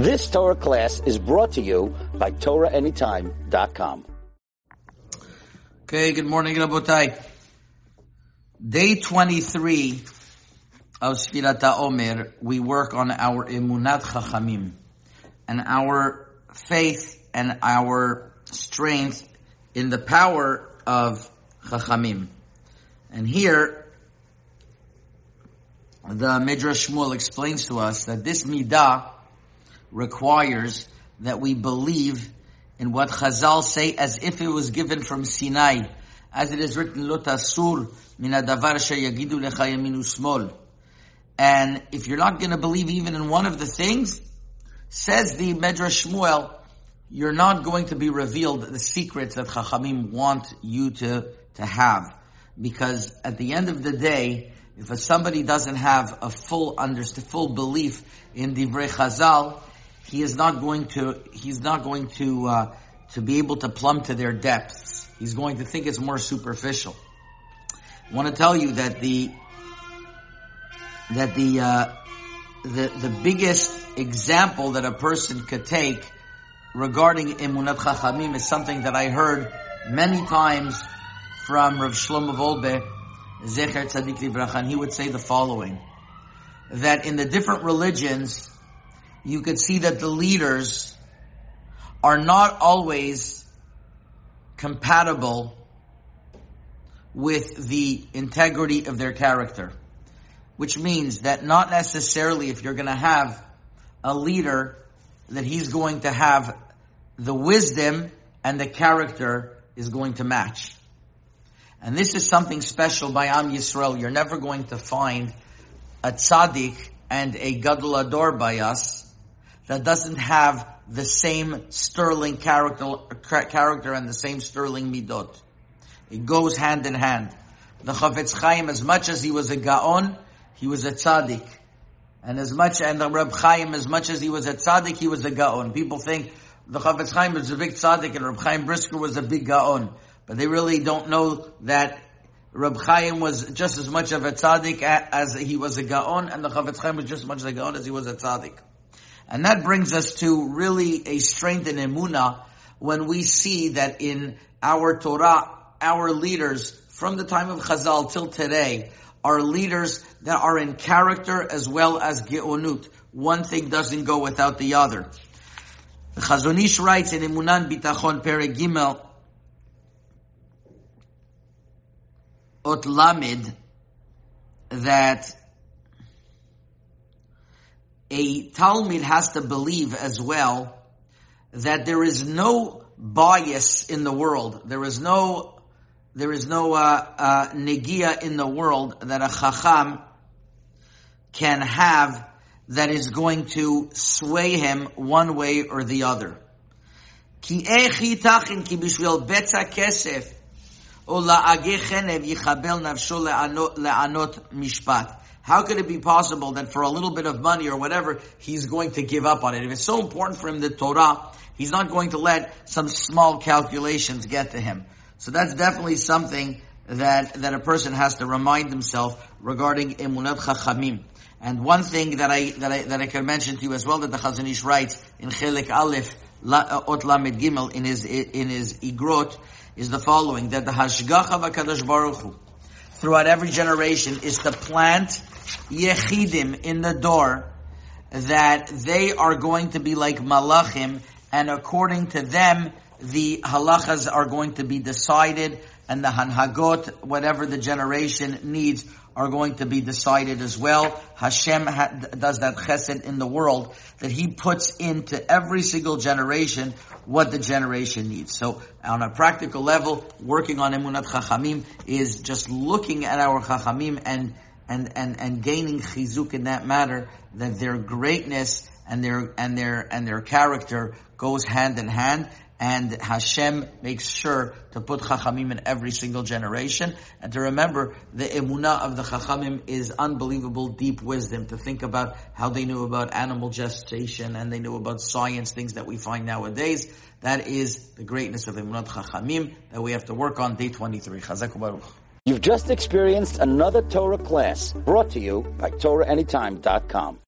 This Torah class is brought to you by TorahAnytime.com. Okay, good morning, Rabotai. Day 23 of Sfirat Omer, we work on our Emunat Chachamim and our faith and our strength in the power of Chachamim. And here, the Midrash Shmuel explains to us that this midah requires that we believe in what Chazal say as if it was given from Sinai, as it is written, "Lo tasur min sheyagidu lecha yamin usmol." And if you're not going to believe even in one of the things, says the Midrash Shmuel, you're not going to be revealed the secrets that Chachamim want you to, to have. Because at the end of the day, if somebody doesn't have a full understand, full belief in Divrei Chazal, he is not going to, he's not going to, uh, to be able to plumb to their depths. He's going to think it's more superficial. I want to tell you that the, that the, uh, the, the biggest example that a person could take regarding Emunat Chachamim is something that I heard many times from Rav Shlomo Wolbe, Zecher Tzadik Libracha, and he would say the following, that in the different religions, you could see that the leaders are not always compatible with the integrity of their character. Which means that not necessarily if you're going to have a leader that he's going to have the wisdom and the character is going to match. And this is something special by Am Yisrael. You're never going to find a tzaddik and a gadol hador by us that doesn't have the same sterling character, character and the same sterling midot. It goes hand in hand. The Chafetz Chaim, as much as he was a gaon, he was a tzaddik. And as much, and the Reb Chaim, as much as he was a tzaddik, he was a gaon. People think the Chafetz Chaim was a big tzaddik and Reb Chaim Brisker was a big gaon. But they really don't know that Reb Chaim was just as much of a tzaddik as he was a gaon, and the Chafetz Chaim was just as much a gaon as he was a tzaddik. And that brings us to really a strength in emuna when we see that in our Torah, our leaders from the time of Chazal till today are leaders that are in character as well as geonut. One thing doesn't go without the other. The Chazon Ish writes in Emunah U'Bitachon Perek Gimel Ot that a talmid has to believe as well that there is no bias in the world. There is no, there is no uh, uh, negia in the world that a chacham can have that is going to sway him one way or the other. Ki echi tachin ki bishvil betza kesef how could it be possible that for a little bit of money or whatever, he's going to give up on it? If it's so important for him, the Torah, he's not going to let some small calculations get to him. So that's definitely something that, that a person has to remind himself regarding emunat chachamim. And one thing that I, that I, that I can mention to you as well that the Chazon Ish writes in Chelik Aleph, Ot Lamed Gimel, in his, in his Igrot, is the following, that the Hashgacha v'Kadosh Baruch Hu, throughout every generation, is to plant Yechidim in the dor, that they are going to be like Malachim, and according to them, the halachas are going to be decided and the hanhagot, whatever the generation needs, are going to be decided as well. Hashem ha- does that chesed in the world that He puts into every single generation what the generation needs. So on a practical level, working on emunat chachamim is just looking at our chachamim and and and and gaining chizuk in that matter that their greatness and their and their and their character goes hand in hand and Hashem makes sure to put Chachamim in every single generation, and to remember the emunah of the Chachamim is unbelievable deep wisdom, to think about how they knew about animal gestation, and they knew about science, things that we find nowadays. That is the greatness of emunat Chachamim that we have to work on, day 23. Chazak Baruch. You've just experienced another Torah class brought to you by TorahAnytime.com.